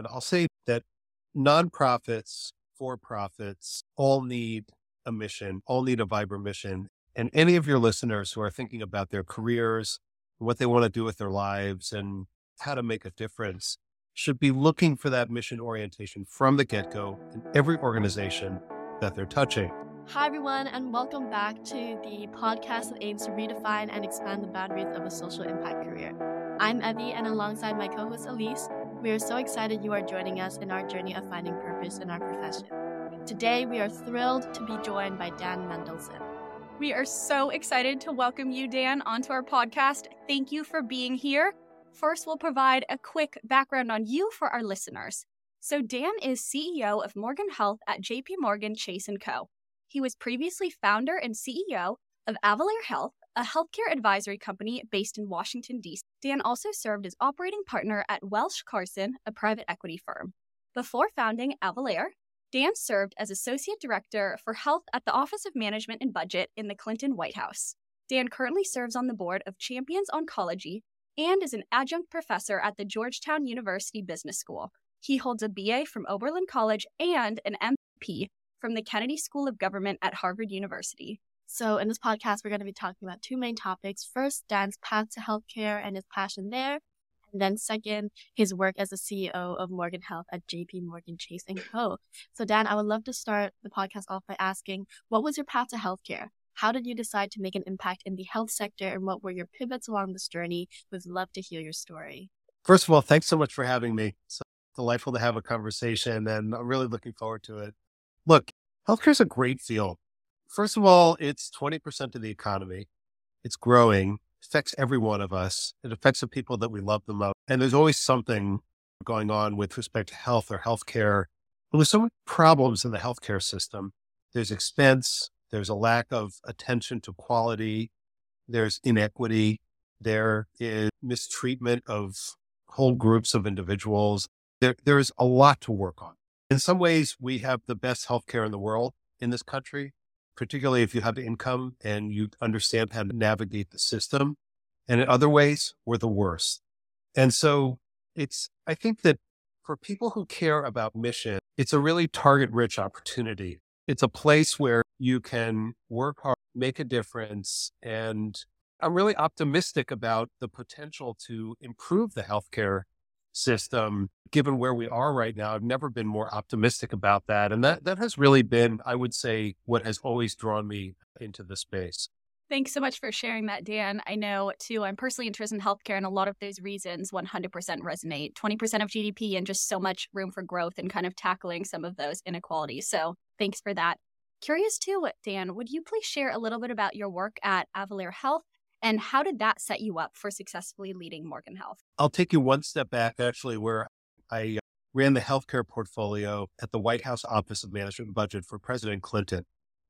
And I'll say that nonprofits, for profits, all need a mission, all need a vibrant mission. And any of your listeners who are thinking about their careers, what they want to do with their lives, and how to make a difference should be looking for that mission orientation from the get go in every organization that they're touching. Hi, everyone, and welcome back to the podcast that aims to redefine and expand the boundaries of a social impact career. I'm Evie, and alongside my co host Elise, we are so excited you are joining us in our journey of finding purpose in our profession. Today, we are thrilled to be joined by Dan Mendelson. We are so excited to welcome you, Dan, onto our podcast. Thank you for being here. First, we'll provide a quick background on you for our listeners. So, Dan is CEO of Morgan Health at JP Morgan Chase & Co. He was previously founder and CEO of Avalere Health, a healthcare advisory company based in Washington, D.C. Dan also served as operating partner at Welsh Carson, a private equity firm. Before founding Avalere, Dan served as Associate Director for Health at the Office of Management and Budget in the Clinton White House. Dan currently serves on the board of Champions Oncology and is an adjunct professor at the Georgetown University Business School. He holds a BA from Oberlin College and an MP from the Kennedy School of Government at Harvard University. So, in this podcast, we're going to be talking about two main topics. First, Dan's path to healthcare and his passion there. And then, second, his work as the CEO of Morgan Health at JP Morgan Chase and Co. So, Dan, I would love to start the podcast off by asking what was your path to healthcare? How did you decide to make an impact in the health sector and what were your pivots along this journey? We'd love to hear your story. First of all, thanks so much for having me. It's delightful to have a conversation and I'm really looking forward to it. Look, healthcare is a great field. First of all, it's 20% of the economy. It's growing, affects every one of us. It affects the people that we love the most. And there's always something going on with respect to health or healthcare. Well, there's so many problems in the healthcare system. There's expense, there's a lack of attention to quality. There's inequity. There is mistreatment of whole groups of individuals. There, there's a lot to work on. In some ways, we have the best healthcare in the world in this country, particularly if you have income and you understand how to navigate the system. And in other ways, we're the worst. And so it's, I think that for people who care about mission, it's a really target rich opportunity. It's a place where you can work hard, make a difference. And I'm really optimistic about the potential to improve the healthcare system given where we are right now. I've never been more optimistic about that. And that, that has really been, I would say, what has always drawn me into the space. Thanks so much for sharing that, Dan. I know too, I'm personally interested in healthcare, and a lot of those reasons 100% resonate 20% of GDP and just so much room for growth and kind of tackling some of those inequalities. So thanks for that. Curious too, Dan, would you please share a little bit about your work at Avalere Health and how did that set you up for successfully leading Morgan Health? I'll take you one step back, actually, where I uh, ran the healthcare portfolio at the White House Office of Management and Budget for President Clinton.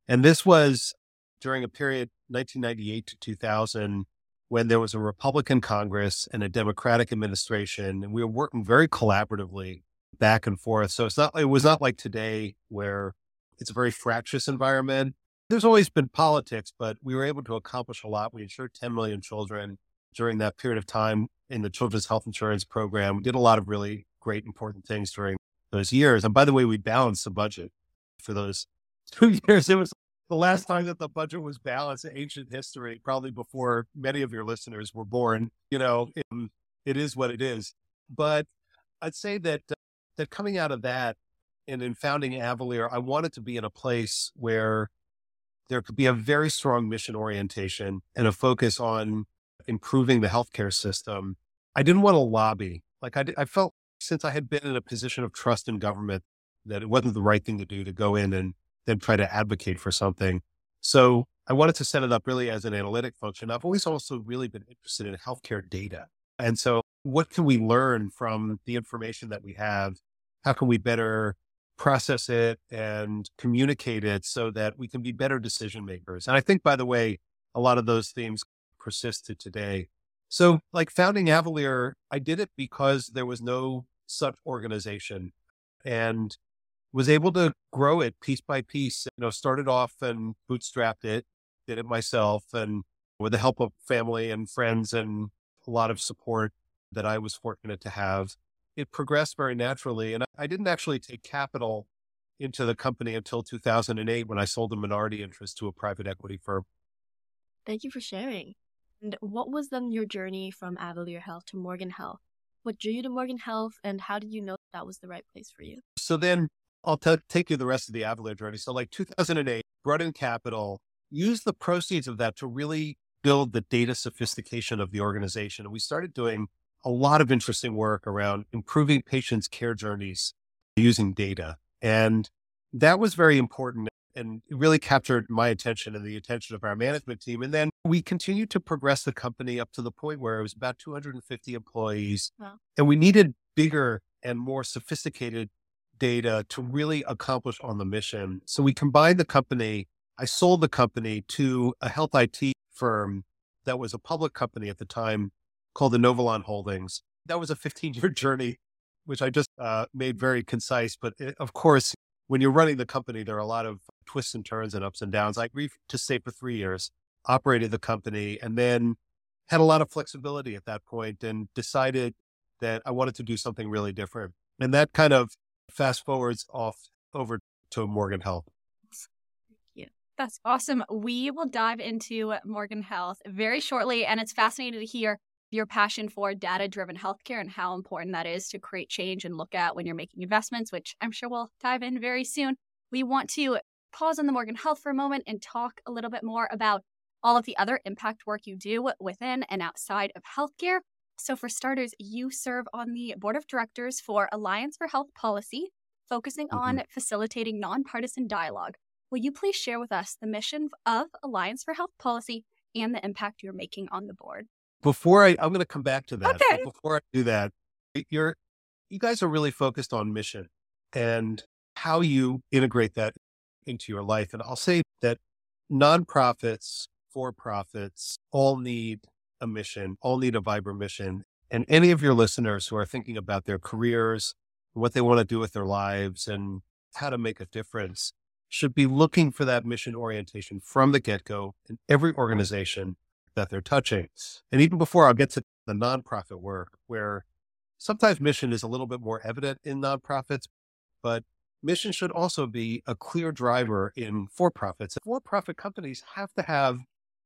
And this was during a period 1998 to 2000 when there was a Republican Congress and a Democratic administration, and we were working very collaboratively back and forth. So it's not it was not like today where it's a very fractious environment. There's always been politics, but we were able to accomplish a lot. We insured 10 million children during that period of time in the Children's Health Insurance Program. We did a lot of really great, important things during those years. And by the way, we balanced the budget for those two years. It was the last time that the budget was balanced in ancient history, probably before many of your listeners were born. You know, it, it is what it is. But I'd say that uh, that coming out of that, and in founding Avalere, I wanted to be in a place where there could be a very strong mission orientation and a focus on improving the healthcare system. I didn't want to lobby. Like I, I felt since I had been in a position of trust in government that it wasn't the right thing to do to go in and then try to advocate for something. So I wanted to set it up really as an analytic function. I've always also really been interested in healthcare data. And so what can we learn from the information that we have? How can we better process it and communicate it so that we can be better decision makers. And I think, by the way, a lot of those themes persisted today. So, like founding Avalere, I did it because there was no such organization and was able to grow it piece by piece. You know, started off and bootstrapped it, did it myself, and with the help of family and friends and a lot of support that I was fortunate to have it progressed very naturally. And I didn't actually take capital into the company until 2008 when I sold a minority interest to a private equity firm. Thank you for sharing. And what was then your journey from Avalere Health to Morgan Health? What drew you to Morgan Health, and how did you know that was the right place for you? So then I'll t- take you the rest of the Avalere journey. So, like 2008, brought in capital, used the proceeds of that to really build the data sophistication of the organization. And we started doing a lot of interesting work around improving patients' care journeys using data. And that was very important and really captured my attention and the attention of our management team. And then we continued to progress the company up to the point where it was about 250 employees. Wow. And we needed bigger and more sophisticated data to really accomplish on the mission. So we combined the company. I sold the company to a health IT firm that was a public company at the time called the Inovalon Holdings. That was a 15 year journey, which I just uh, made very concise. But it, of course, when you're running the company, there are a lot of twists and turns and ups and downs. I agreed to stay for three years, operated the company, and then had a lot of flexibility at that point and decided that I wanted to do something really different. And that kind of fast forwards off over to Morgan Health. Thank you. That's awesome. We will dive into Morgan Health very shortly, and it's fascinating to hear your passion for data driven healthcare and how important that is to create change and look at when you're making investments, which I'm sure we'll dive in very soon. We want to pause on the Morgan Health for a moment and talk a little bit more about all of the other impact work you do within and outside of healthcare. So, for starters, you serve on the board of directors for Alliance for Health Policy, focusing mm-hmm. on facilitating nonpartisan dialogue Will you please share with us the mission of Alliance for Health Policy and the impact you're making on the board? Before I, I'm going to come back to that. Okay. before I do that, you're, you guys are really focused on mission and how you integrate that into your life. And I'll say that nonprofits, for profits, all need a mission, all need a vibrant mission. And any of your listeners who are thinking about their careers, what they want to do with their lives, and how to make a difference, should be looking for that mission orientation from the get go in every organization that they're touching. And even before I'll get to the nonprofit work, where sometimes mission is a little bit more evident in nonprofits, but mission should also be a clear driver in for profits. For profit companies have to have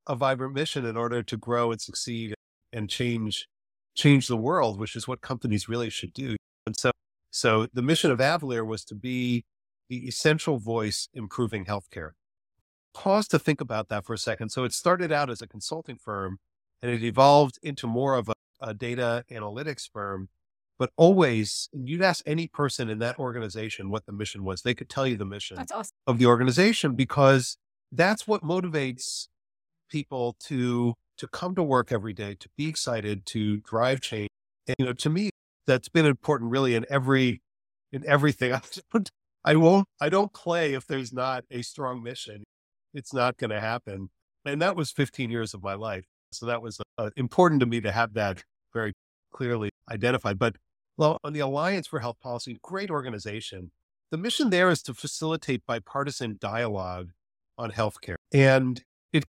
a vibrant mission in order to grow and succeed and change change the world, which is what companies really should do. And so so the mission of Avalere was to be the essential voice improving healthcare. Pause to think about that for a second. So it started out as a consulting firm and it evolved into more of a, a data analytics firm. But always, you'd ask any person in that organization what the mission was. They could tell you the mission awesome. of the organization because that's what motivates people to to come to work every day, to be excited, to drive change. And you know, to me, that's been important really in every in everything. I won't, I don't play if there's not a strong mission. It's not going to happen. And that was 15 years of my life. So that was uh, important to me to have that very clearly identified. But well, on the Alliance for Health Policy, great organization. The mission there is to facilitate bipartisan dialogue on healthcare. And it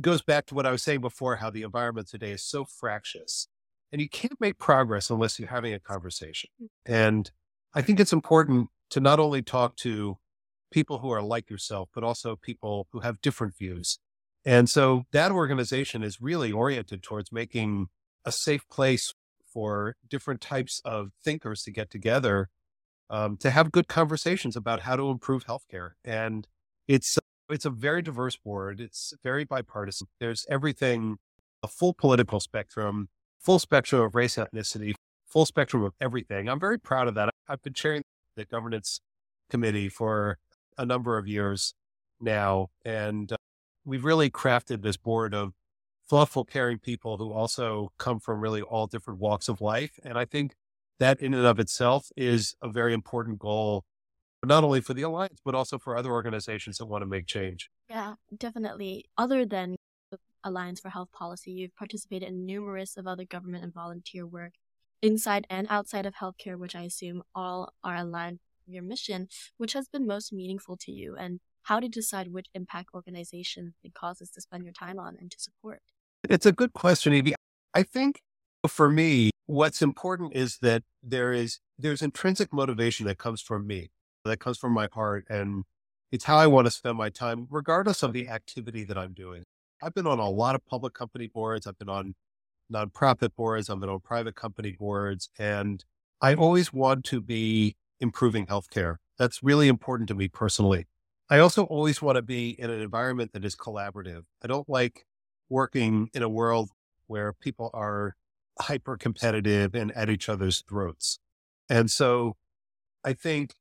goes back to what I was saying before how the environment today is so fractious. And you can't make progress unless you're having a conversation. And I think it's important to not only talk to people who are like yourself, but also people who have different views. And so that organization is really oriented towards making a safe place for different types of thinkers to get together um, to have good conversations about how to improve healthcare. And it's it's a very diverse board. It's very bipartisan. There's everything, a full political spectrum, full spectrum of race, ethnicity, full spectrum of everything. I'm very proud of that. I've been chairing the governance committee for a number of years now. And uh, we've really crafted this board of thoughtful, caring people who also come from really all different walks of life. And I think that in and of itself is a very important goal, not only for the Alliance, but also for other organizations that want to make change. Yeah, definitely. Other than the Alliance for Health Policy, you've participated in numerous of other government and volunteer work inside and outside of healthcare, which I assume all are aligned your mission, which has been most meaningful to you, and how to decide which impact organization and causes to spend your time on and to support? It's a good question, Evie. I think for me, what's important is that there is there's intrinsic motivation that comes from me, that comes from my heart, and it's how I want to spend my time, regardless of the activity that I'm doing. I've been on a lot of public company boards. I've been on nonprofit boards. I've been on private company boards, and I always want to be improving healthcare. That's really important to me personally. I also always want to be in an environment that is collaborative. I don't like working in a world where people are hyper competitive and at each other's throats. And so I think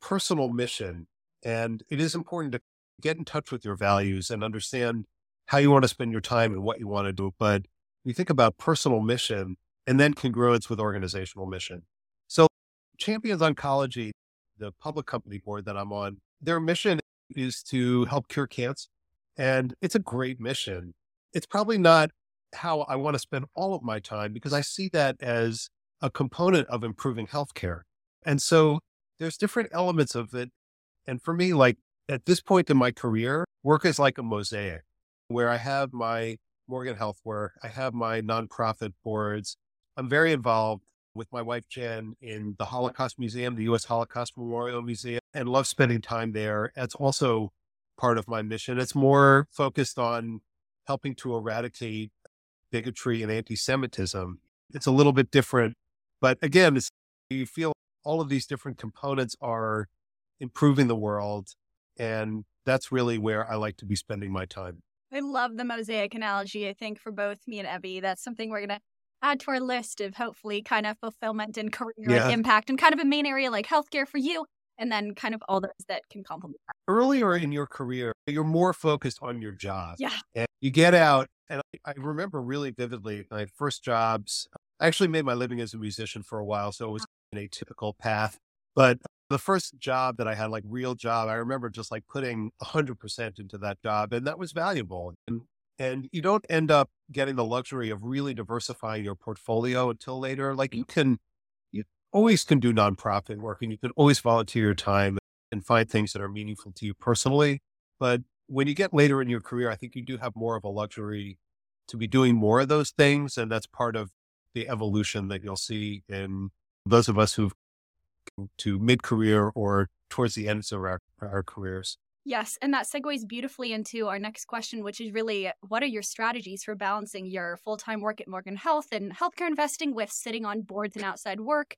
personal mission, and it is important to get in touch with your values and understand how you want to spend your time and what you want to do. But you think about personal mission and then congruence with organizational mission. So Champions Oncology, the public company board that I'm on, their mission is to help cure cancer. And it's a great mission. It's probably not how I want to spend all of my time because I see that as a component of improving healthcare. And so there's different elements of it. And for me, like at this point in my career, work is like a mosaic where I have my Morgan Health work, I have my nonprofit boards. I'm very involved with my wife, Jen, in the Holocaust Museum, the U.S. Holocaust Memorial Museum, and love spending time there. It's also part of my mission. It's more focused on helping to eradicate bigotry and anti Semitism. It's a little bit different. But again, you feel all of these different components are improving the world. And that's really where I like to be spending my time. I love the mosaic analogy. I think for both me and Evie, that's something we're going to add to our list of hopefully kind of fulfillment and career yeah. impact and kind of a main area like healthcare for you. And then kind of all those that can complement that. Earlier in your career, you're more focused on your job. Yeah. And you get out and I, I remember really vividly my first jobs. I actually made my living as a musician for a while, so it was an atypical path. But the first job that I had, like real job, I remember just like putting 100% into that job, and that was valuable. And and you don't end up getting the luxury of really diversifying your portfolio until later. Like you mm. can, you always can do nonprofit work, and you can always volunteer your time and find things that are meaningful to you personally. But when you get later in your career, I think you do have more of a luxury to be doing more of those things. And that's part of the evolution that you'll see in those of us who've to mid career or towards the ends of our, our careers. Yes. And that segues beautifully into our next question, which is really what are your strategies for balancing your full time work at Morgan Health and healthcare investing with sitting on boards and outside work?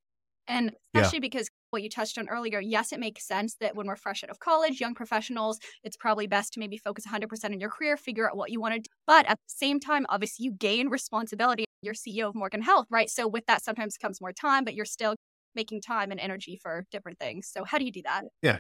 And especially yeah. because what you touched on earlier, yes, it makes sense that when we're fresh out of college, young professionals, it's probably best to maybe focus 100% on your career, figure out what you want to do. But at the same time, obviously, you gain responsibility. You're CEO of Morgan Health, right? So with that, sometimes comes more time, but you're still making time and energy for different things. So how do you do that? Yeah,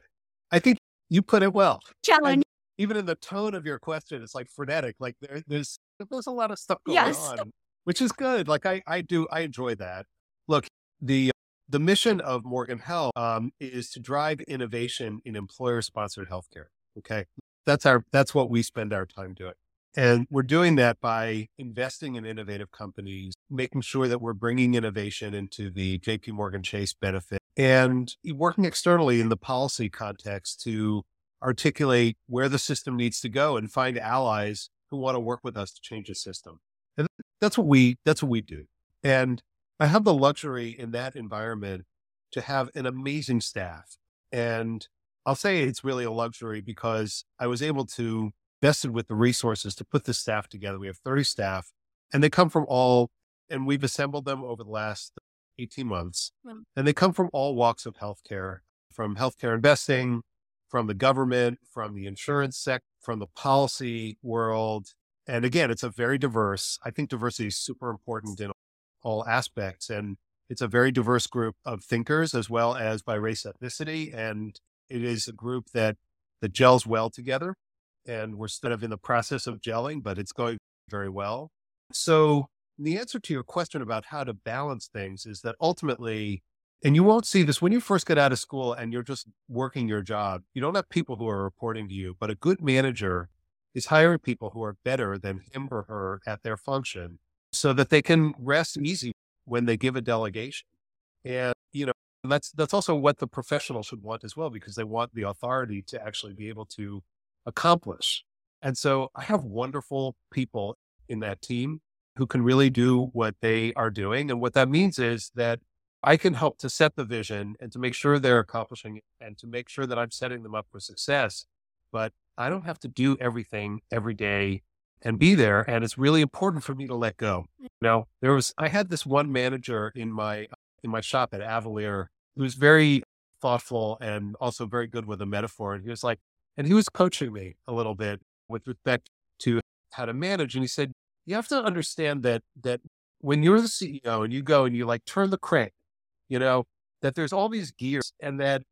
I think you put it well. Challenge. And even in the tone of your question, it's like frenetic. Like there, there's there's a lot of stuff going yes. on, which is good. Like I I do I enjoy that. Look, the the mission of Morgan Health um, is to drive innovation in employer-sponsored healthcare. Okay, that's our that's what we spend our time doing, and we're doing that by investing in innovative companies, making sure that we're bringing innovation into the J.P. Morgan Chase benefit, and working externally in the policy context to articulate where the system needs to go and find allies who want to work with us to change the system. And that's what we that's what we do. And I have the luxury in that environment to have an amazing staff. And I'll say it's really a luxury because I was able to vested with the resources to put the staff together. We have 30 staff and they come from all, and we've assembled them over the last 18 months. And they come from all walks of healthcare, from healthcare investing, from the government, from the insurance sector, from the policy world. And again, it's a very diverse, I think diversity is super important in all aspects. And it's a very diverse group of thinkers as well as by race ethnicity. And it is a group that, that gels well together. And we're sort of in the process of gelling, but it's going very well. So the answer to your question about how to balance things is that ultimately, and you won't see this when you first get out of school and you're just working your job, you don't have people who are reporting to you, but a good manager is hiring people who are better than him or her at their function so that they can rest easy when they give a delegation. And, you know, that's, that's also what the professional should want as well, because they want the authority to actually be able to accomplish. And so I have wonderful people in that team. Who can really do what they are doing. And what that means is that I can help to set the vision and to make sure they're accomplishing it and to make sure that I'm setting them up for success. But I don't have to do everything every day and be there. And it's really important for me to let go. Mm. Now, there was, I had this one manager in my, in my shop at Avalere who was very thoughtful and also very good with a metaphor. And he was like, and he was coaching me a little bit with respect to how to manage. And he said, you have to understand that, that when you're the CEO and you go and you like turn the crank you know, that there's all these gears and that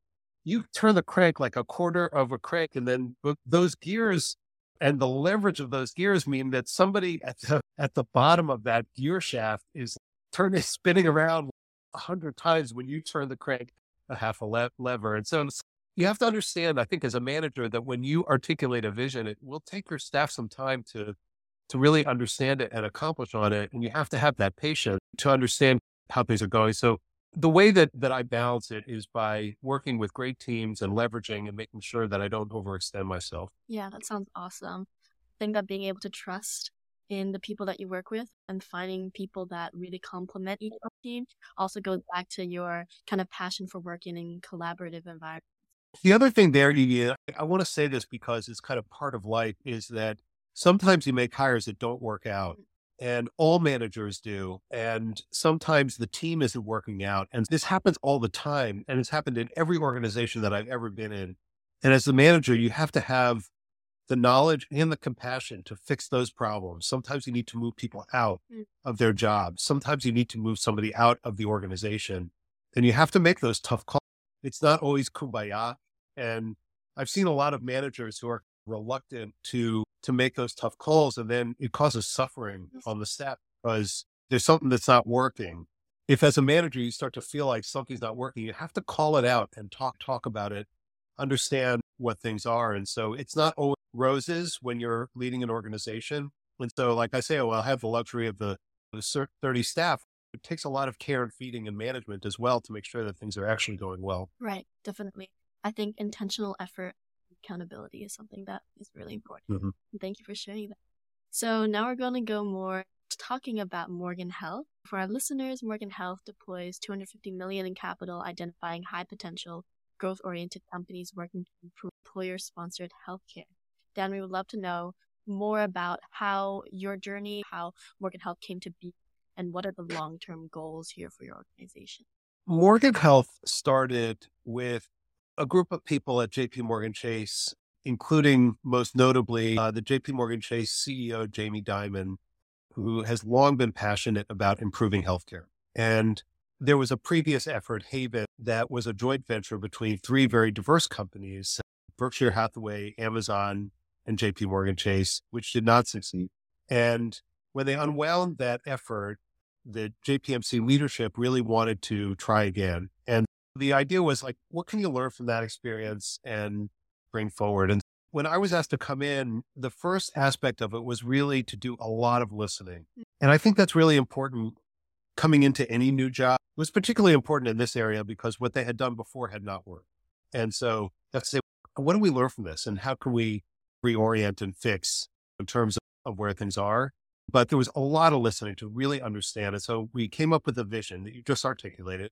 you turn the crank like a quarter of a crank and then those gears and the leverage of those gears mean that somebody at the at the bottom of that gear shaft is turning spinning around a hundred times when you turn the crank a half a le- lever. And so you have to understand i think as a manager that when you articulate a vision it will take your staff some time to to really understand it and accomplish on it and you have to have that patience to understand how things are going so the way that that I balance it is by working with great teams and leveraging and making sure that I don't overextend myself. Yeah, that sounds awesome. I think that being able to trust in the people that you work with and finding people that really complement each team also goes back to your kind of passion for working in collaborative environments. The other thing there, Evie, I want to say this because it's kind of part of life, is that sometimes you make hires that don't work out and all managers do. And sometimes the team isn't working out. And this happens all the time. And it's happened in every organization that I've ever been in. And as the manager, you have to have the knowledge and the compassion to fix those problems. Sometimes you need to move people out mm. of their jobs. Sometimes you need to move somebody out of the organization. And you have to make those tough calls. It's not always kumbaya. And I've seen a lot of managers who are reluctant to to make those tough calls and then it causes suffering on the staff because there's something that's not working. If as a manager you start to feel like something's not working you have to call it out and talk talk about it understand what things are and so it's not always roses when you're leading an organization and so like i say oh, i'll have the luxury of the, the 30 staff. It takes a lot of care and feeding and management as well to make sure that things are actually going well. Right definitely. I think intentional effort accountability is something that is really important. Mm-hmm. Thank you for sharing that. So now we're going to go more talking about Morgan Health. For our listeners, Morgan Health deploys 250 million in capital, identifying high potential, growth-oriented companies working to improve employer-sponsored healthcare. Dan, we would love to know more about how your journey, how Morgan Health came to be, and what are the long-term goals here for your organization. Morgan Health started with a group of people at JP Morgan Chase, including most notably uh, the JP Morgan Chase CEO, Jamie Dimon, who has long been passionate about improving healthcare. And there was a previous effort, Haven, that was a joint venture between three very diverse companies Berkshire Hathaway, Amazon, and JP Morgan Chase, which did not succeed. And when they unwound that effort, the JPMC leadership really wanted to try again. And the idea was like, what can you learn from that experience and bring forward? And when I was asked to come in, the first aspect of it was really to do a lot of listening. Mm. And I think that's really important coming into any new job. It was particularly important in this area because what they had done before had not worked. And so that's to say, what do we learn from this and how can we reorient and fix in terms of, of where things are? But there was a lot of listening to really understand it. So we came up with a vision that you just articulated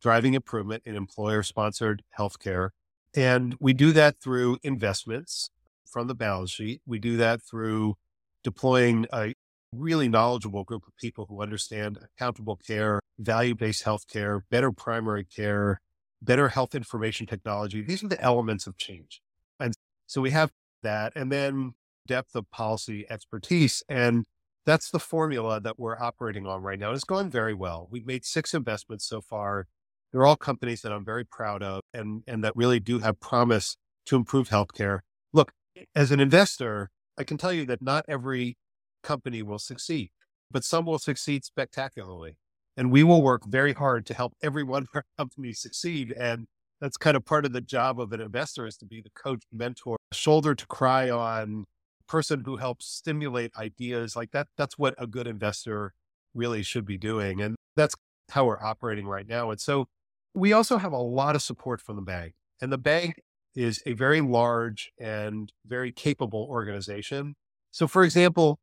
driving improvement in employer sponsored healthcare. And we do that through investments from the balance sheet. We do that through deploying a really knowledgeable group of people who understand accountable care, value based healthcare, better primary care, better health information technology. These are the elements of change. And so we have that. And then depth of policy expertise. And that's the formula that we're operating on right now. It's going very well. We've made six investments so far they're all companies that I'm very proud of and, and that really do have promise to improve healthcare. Look, as an investor, I can tell you that not every company will succeed, but some will succeed spectacularly. And we will work very hard to help every one of our companies succeed. And that's kind of part of the job of an investor is to be the coach, mentor, shoulder to cry on, person who helps stimulate ideas like that. That's what a good investor really should be doing. And that's how we're operating right now. And so we also have a lot of support from the bank, and the bank is a very large and very capable organization. So, for example,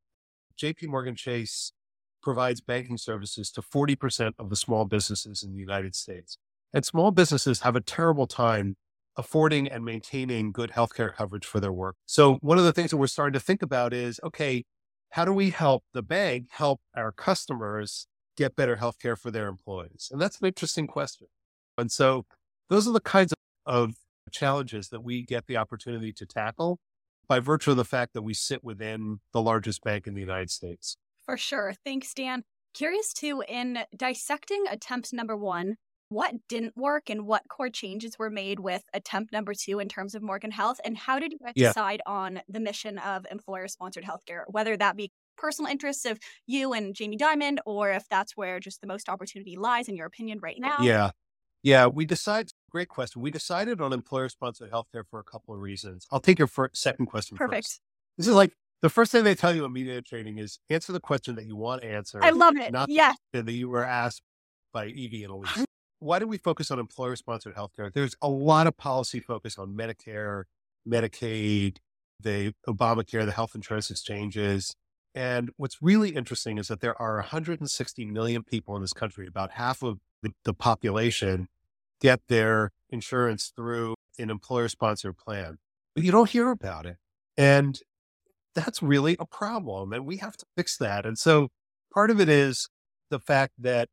JP Morgan Chase provides banking services to 40% of the small businesses in the United States. And small businesses have a terrible time affording and maintaining good healthcare coverage for their work. So one of the things that we're starting to think about is, okay, how do we help the bank help our customers get better healthcare for their employees? And that's an interesting question. And so those are the kinds of, challenges that we get the opportunity to tackle by virtue of the fact that we sit within the largest bank in the United States. For sure. Thanks, Dan. Curious too, in dissecting attempt number one, what didn't work and what core changes were made with attempt number two in terms of Morgan Health? And how did you yeah. decide on the mission of employer sponsored healthcare, whether that be personal interests of you and Jamie Dimon, or if that's where just the most opportunity lies in your opinion right now? Yeah. Yeah. We decided, great question. We decided on employer sponsored healthcare for a couple of reasons. I'll take your first, second question Perfect. First. This is like the first thing they tell you in media training is answer the question that you want to answer. I love it. Not yes. that you were asked by Evie and Elise why do we focus on employer sponsored healthcare? There's a lot of policy focus on Medicare, Medicaid, the Obamacare, the health insurance exchanges. And what's really interesting is that there are 160 million people in this country, about half of the, the population get their insurance through an employer sponsored plan. But you don't hear about it. And that's really a problem. And we have to fix that. And so part of it is the fact that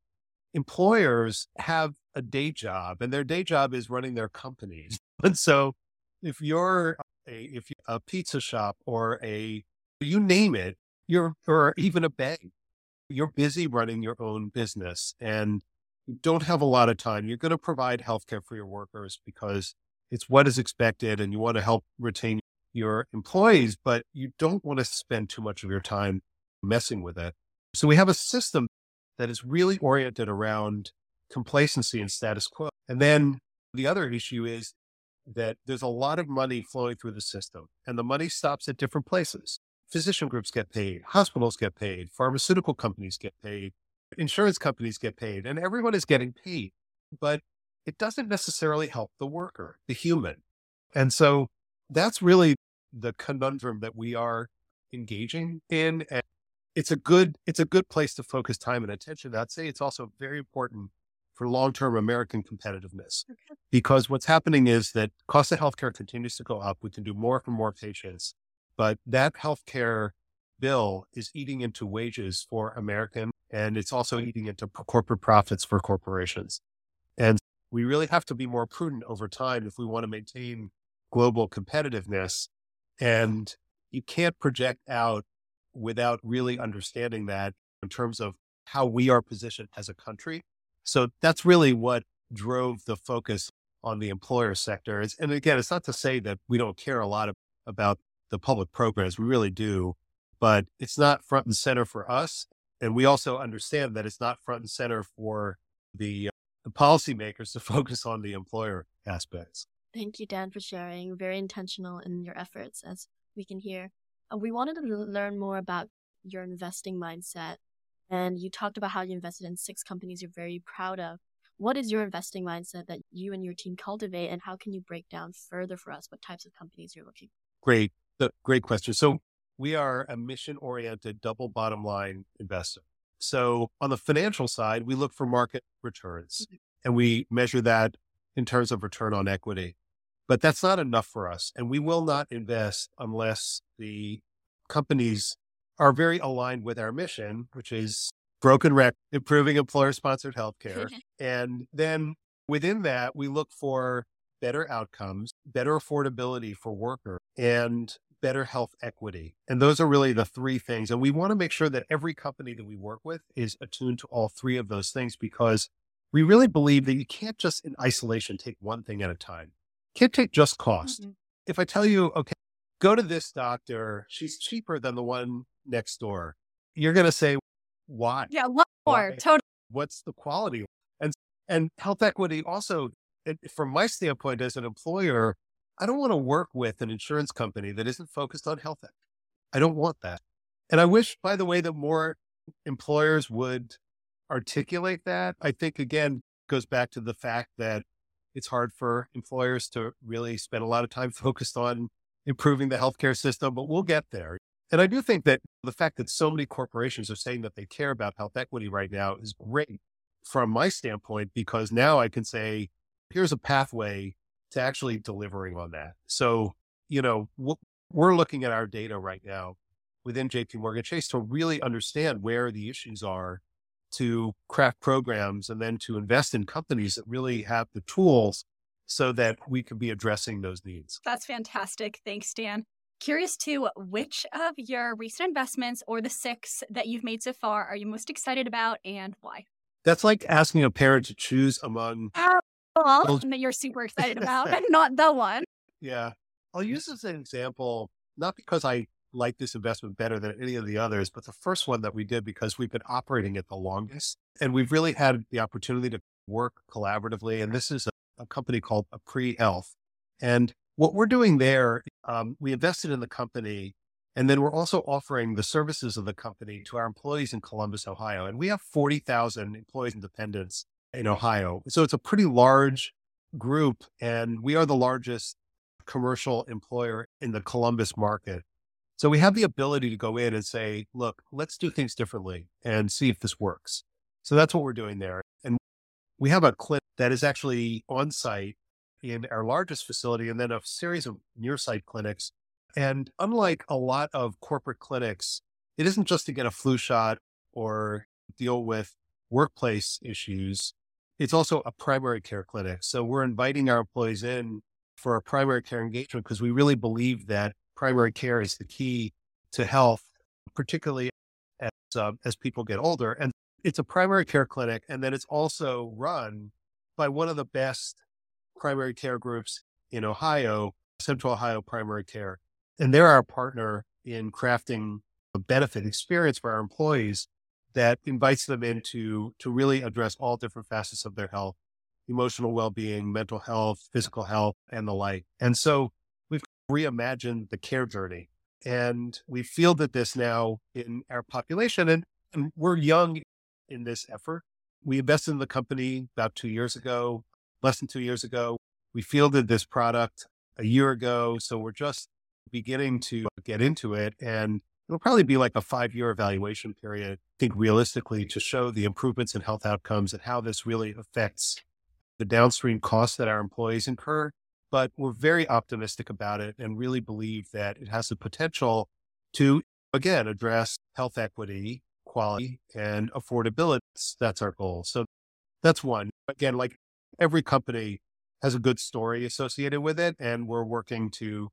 employers have a day job and their day job is running their companies. And so if you're a, if you're a pizza shop or a, you name it, you're, or even a bank, you're busy running your own business and you don't have a lot of time. You're going to provide healthcare for your workers because it's what is expected and you want to help retain your employees, but you don't want to spend too much of your time messing with it. So we have a system that is really oriented around complacency and status quo. And then the other issue is that there's a lot of money flowing through the system and the money stops at different places. Physician groups get paid, hospitals get paid, pharmaceutical companies get paid, insurance companies get paid, and everyone is getting paid. But it doesn't necessarily help the worker, the human. And so that's really the conundrum that we are engaging in. And it's a good it's a good place to focus time and attention. I'd say it's also very important for long-term American competitiveness. Okay. Because what's happening is that cost of healthcare continues to go up. We can do more for more patients, but that healthcare bill is eating into wages for American and it's also eating into corporate profits for corporations. And we really have to be more prudent over time if we want to maintain global competitiveness. And you can't project out without really understanding that in terms of how we are positioned as a country. So that's really what drove the focus on the employer sector. And again, it's not to say that we don't care a lot of, about the public programs. We really do, but it's not front and center for us. And we also understand that it's not front and center for the, uh, the policymakers to focus on the employer aspects. Thank you, Dan, for sharing. Very intentional in your efforts, as we can hear. Uh, we wanted to learn more about your investing mindset. And you talked about how you invested in six companies you're very proud of. What is your investing mindset that you and your team cultivate, and how can you break down further for us what types of companies you're looking for? Great. Great question. So, we are a mission oriented, double bottom line investor. So, on the financial side, we look for market returns mm-hmm. and we measure that in terms of return on equity. But that's not enough for us. And we will not invest unless the companies are very aligned with our mission, which is broken rec, improving employer sponsored healthcare. and then within that, we look for better outcomes, better affordability for workers, and better health equity. And those are really the three things. And we want to make sure that every company that we work with is attuned to all three of those things because we really believe that you can't just in isolation take one thing at a time can't take just cost. Mm-hmm. If I tell you, okay, go to this doctor, she's cheaper than the one next door, you're going to say, why? Yeah, more? Totally. What's the quality? And, and health equity also, it, from my standpoint as an employer, I don't want to work with an insurance company that isn't focused on health equity. I don't want that. And I wish, by the way, that more employers would articulate that. I think, again, goes back to the fact that it's hard for employers to really spend a lot of time focused on improving the healthcare system, but we'll get there. And I do think that the fact that so many corporations are saying that they care about health equity right now is great from my standpoint, because now I can say, here's a pathway to actually delivering on that. So, you know, we're looking at our data right now within JP Morgan Chase to really understand where the issues are to craft programs and then to invest in companies that really have the tools so that we can be addressing those needs. That's fantastic. Thanks, Dan. Curious too, which of your recent investments or the six that you've made so far are you most excited about and why? That's like asking a parent to choose among well, that you're super excited about and not the one. Yeah. I'll use this as an example, not because I like this investment better than any of the others, but the first one that we did because we've been operating it the longest and we've really had the opportunity to work collaboratively. And this is a, a company called Apree Health. And what we're doing there, um, we invested in the company and then we're also offering the services of the company to our employees in Columbus, Ohio. And we have 40,000 employees and dependents in Ohio. So it's a pretty large group. And we are the largest commercial employer in the Columbus market. So we have the ability to go in and say, look, let's do things differently and see if this works. So that's what we're doing there. And we have a clinic that is actually on site in our largest facility and then a series of near site clinics. And unlike a lot of corporate clinics, it isn't just to get a flu shot or deal with workplace issues. It's also a primary care clinic. So we're inviting our employees in for a primary care engagement because we really believe that primary care is the key to health, particularly as, uh, as people get older. And it's a primary care clinic. And then it's also run by one of the best primary care groups in Ohio, Central Ohio Primary Care. And they're our partner in crafting a benefit experience for our employees that invites them into to really address all different facets of their health, emotional well-being, mental health, physical health, and the like. And so we've reimagined the care journey. And we fielded this now in our population, and, and we're young in this effort. We invested in the company about two years ago, less than two years ago. We fielded this product a year ago. So we're just beginning to get into it. And it'll probably be like a five year evaluation period, I think realistically, to show the improvements in health outcomes and how this really affects the downstream costs that our employees incur but we're very optimistic about it and really believe that it has the potential to, again, address health equity, quality, and affordability. That's our goal. So that's one. Again, like every company has a good story associated with it, and we're working to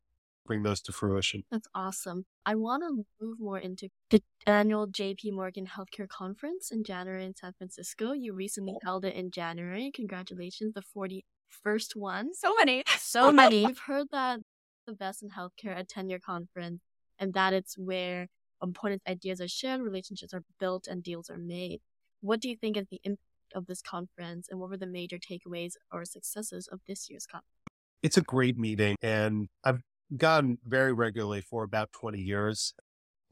bring those to fruition. That's awesome. I want to move more into the annual JP Morgan Healthcare Conference in January in San Francisco. You recently oh. held it in January. Congratulations, the 41st one. So many. So many. We've heard that the best in healthcare attend your conference and that it's where important ideas are shared, relationships are built, and deals are made. What do you think is the impact of this conference and what were the major takeaways or successes of this year's conference? It's a great meeting and I've gone very regularly for about 20 years.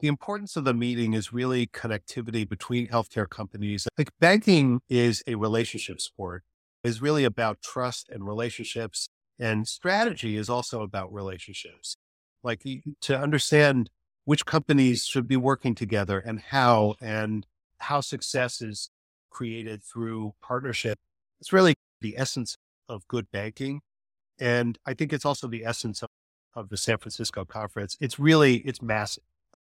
The importance of the meeting is really connectivity between healthcare companies. Like banking is a relationship sport is really about trust and relationships. And strategy is also about relationships. Like to understand which companies should be working together and how, and how success is created through partnership. It's really the essence of good banking. And I think it's also the essence of, of the San Francisco conference. It's really, it's massive.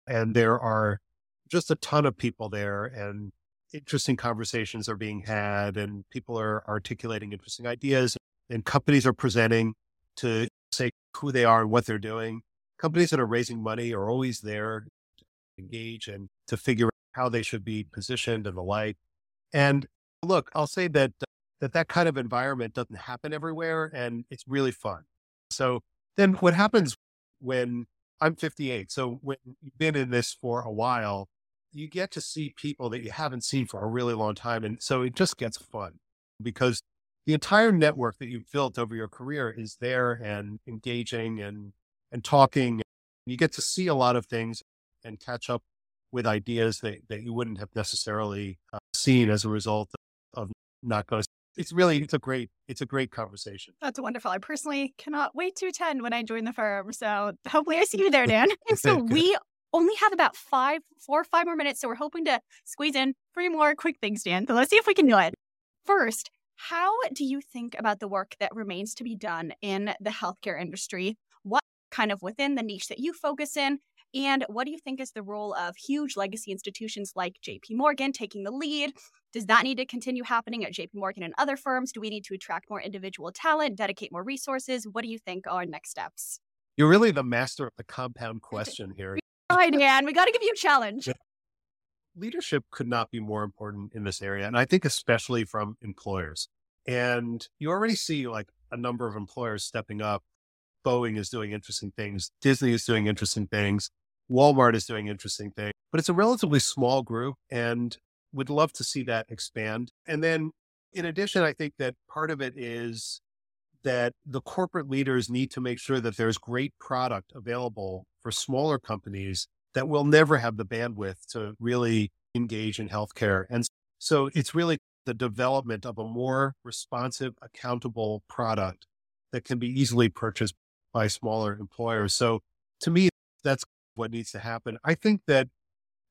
And there are just a ton of people there and interesting conversations are being had and people are articulating interesting ideas and companies are presenting to say who they are and what they're doing. Companies that are raising money are always there to engage and to figure out how they should be positioned and the like. And look, I'll say that that that kind of environment doesn't happen everywhere and it's really fun. So then what happens when I'm 58? So when you've been in this for a while, you get to see people that you haven't seen for a really long time. And so it just gets fun because the entire network that you've built over your career is there and engaging and, and talking. You get to see a lot of things and catch up with ideas that, that you wouldn't have necessarily uh, seen as a result of not going to. It's really, it's a great, it's a great conversation. That's wonderful. I personally cannot wait to attend when I join the firm. So hopefully I see you there, Dan. And so we only have about five, four or five more minutes. So we're hoping to squeeze in three more quick things, Dan. So let's see if we can do it. First, how do you think about the work that remains to be done in the healthcare industry? What kind of within the niche that you focus in? And what do you think is the role of huge legacy institutions like JP Morgan taking the lead? Does that need to continue happening at JP Morgan and other firms? Do we need to attract more individual talent, dedicate more resources? What do you think are next steps? You're really the master of the compound question here. All right, Dan, we got to give you a challenge. Leadership could not be more important in this area. And I think especially from employers. And you already see like a number of employers stepping up. Boeing is doing interesting things. Disney is doing interesting things. Walmart is doing interesting things, but it's a relatively small group and would love to see that expand. And then in addition, I think that part of it is that the corporate leaders need to make sure that there's great product available for smaller companies that will never have the bandwidth to really engage in healthcare. And so it's really the development of a more responsive, accountable product that can be easily purchased by smaller employers. So to me, that's what needs to happen. I think that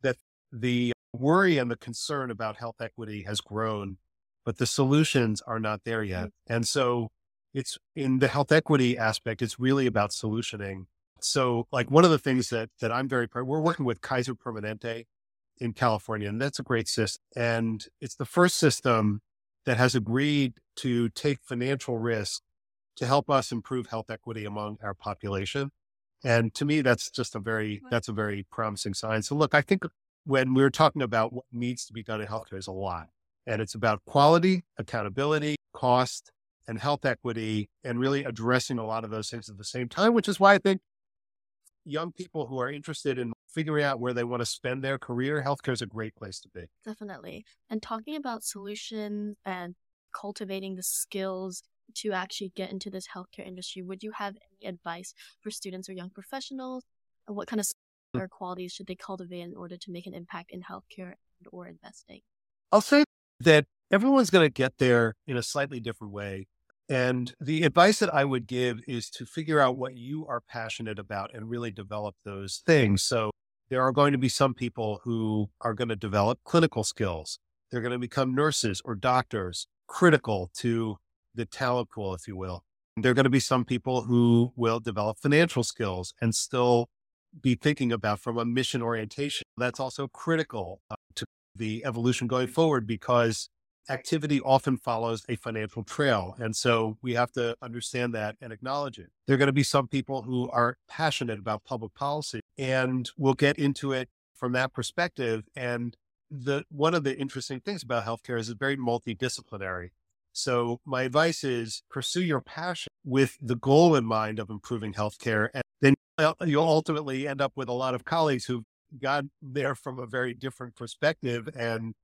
that the worry and the concern about health equity has grown, but the solutions are not there yet. Mm-hmm. And so it's in the health equity aspect, it's really about solutioning. So like one of the things that that I'm very proud, we're working with Kaiser Permanente in California, and that's a great system. And it's the first system that has agreed to take financial risk to help us improve health equity among our population. And to me, that's just a very, that's a very promising sign. So look, I think when we're talking about what needs to be done in healthcare, there's a lot. And it's about quality, accountability, cost, and health equity, and really addressing a lot of those things at the same time, which is why I think young people who are interested in figuring out where they want to spend their career, healthcare is a great place to be. Definitely. And talking about solutions and cultivating the skills to actually get into this healthcare industry, would you have any advice for students or young professionals? And what kind of hmm. or qualities should they cultivate in order to make an impact in healthcare and or investing? I'll say that everyone's going to get there in a slightly different way. And the advice that I would give is to figure out what you are passionate about and really develop those things. So there are going to be some people who are going to develop clinical skills. They're going to become nurses or doctors, critical to the talent pool, if you will. There are going to be some people who will develop financial skills and still be thinking about from a mission orientation. That's also critical uh, to the evolution going forward because activity often follows a financial trail. And so we have to understand that and acknowledge it. There are going to be some people who are passionate about public policy and we'll get into it from that perspective. And the one of the interesting things about healthcare is it's very multidisciplinary. So my advice is pursue your passion with the goal in mind of improving healthcare. And then you'll ultimately end up with a lot of colleagues who've got there from a very different perspective and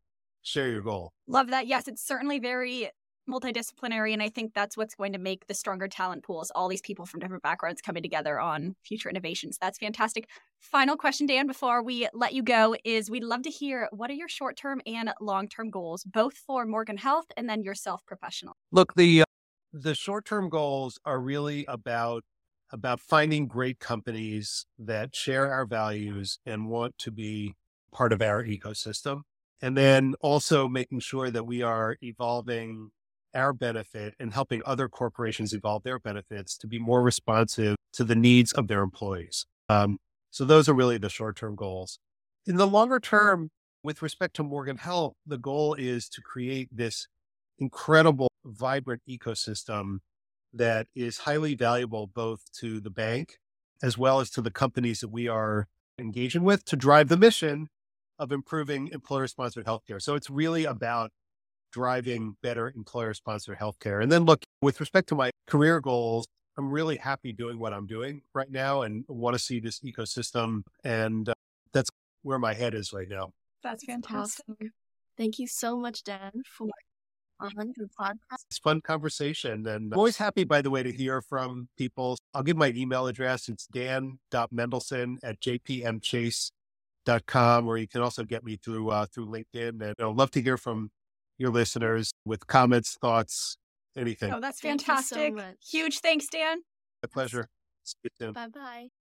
share your goal. Love that. Yes, it's certainly very multidisciplinary. And I think that's what's going to make the stronger talent pools, all these people from different backgrounds coming together on future innovations. That's fantastic. Final question, Dan, before we let you go, is we'd love to hear what are your short term and long term goals, both for Morgan Health and then yourself professional? Look, the uh, the short term goals are really about about finding great companies that share our values and want to be part of our ecosystem. And then also making sure that we are evolving our benefit and helping other corporations evolve their benefits to be more responsive to the needs of their employees. Um, so those are really the short term goals. In the longer term, with respect to Morgan Health, the goal is to create this incredible, vibrant ecosystem that is highly valuable both to the bank as well as to the companies that we are engaging with to drive the mission of improving employer sponsored healthcare. So it's really about driving better employer sponsored healthcare. And then look, with respect to my career goals, I'm really happy doing what I'm doing right now and want to see this ecosystem. And uh, that's where my head is right now. That's fantastic. Awesome. Thank you so much, Dan, for on the podcast. It's fun conversation. And I'm always happy, by the way, to hear from people. I'll give my email address. It's dan.mendelson at jpmchase.com, or you can also get me through uh, through LinkedIn. And I'd love to hear from your listeners with comments, thoughts, anything. Oh, that's fantastic. So Huge thanks, Dan. My pleasure. See you soon. Bye bye.